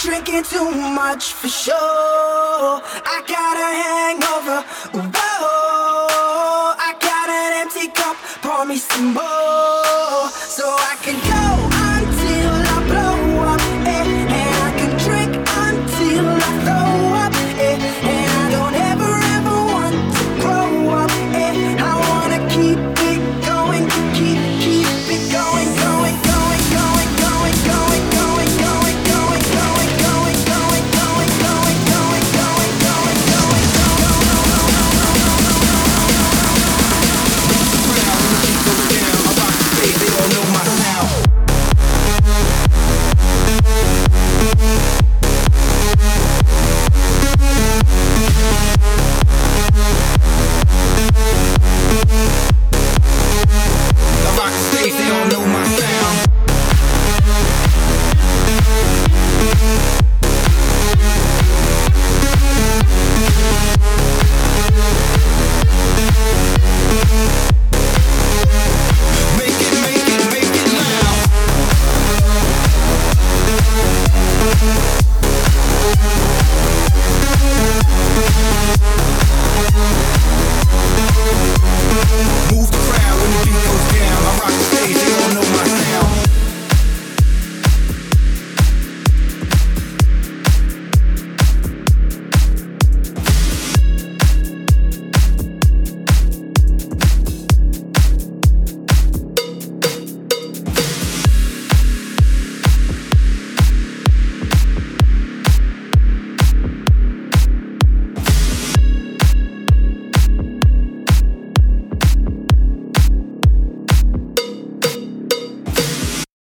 drinking too much for sure. I got a hangover. Whoa, I got an empty cup. Pour me some more so I can go.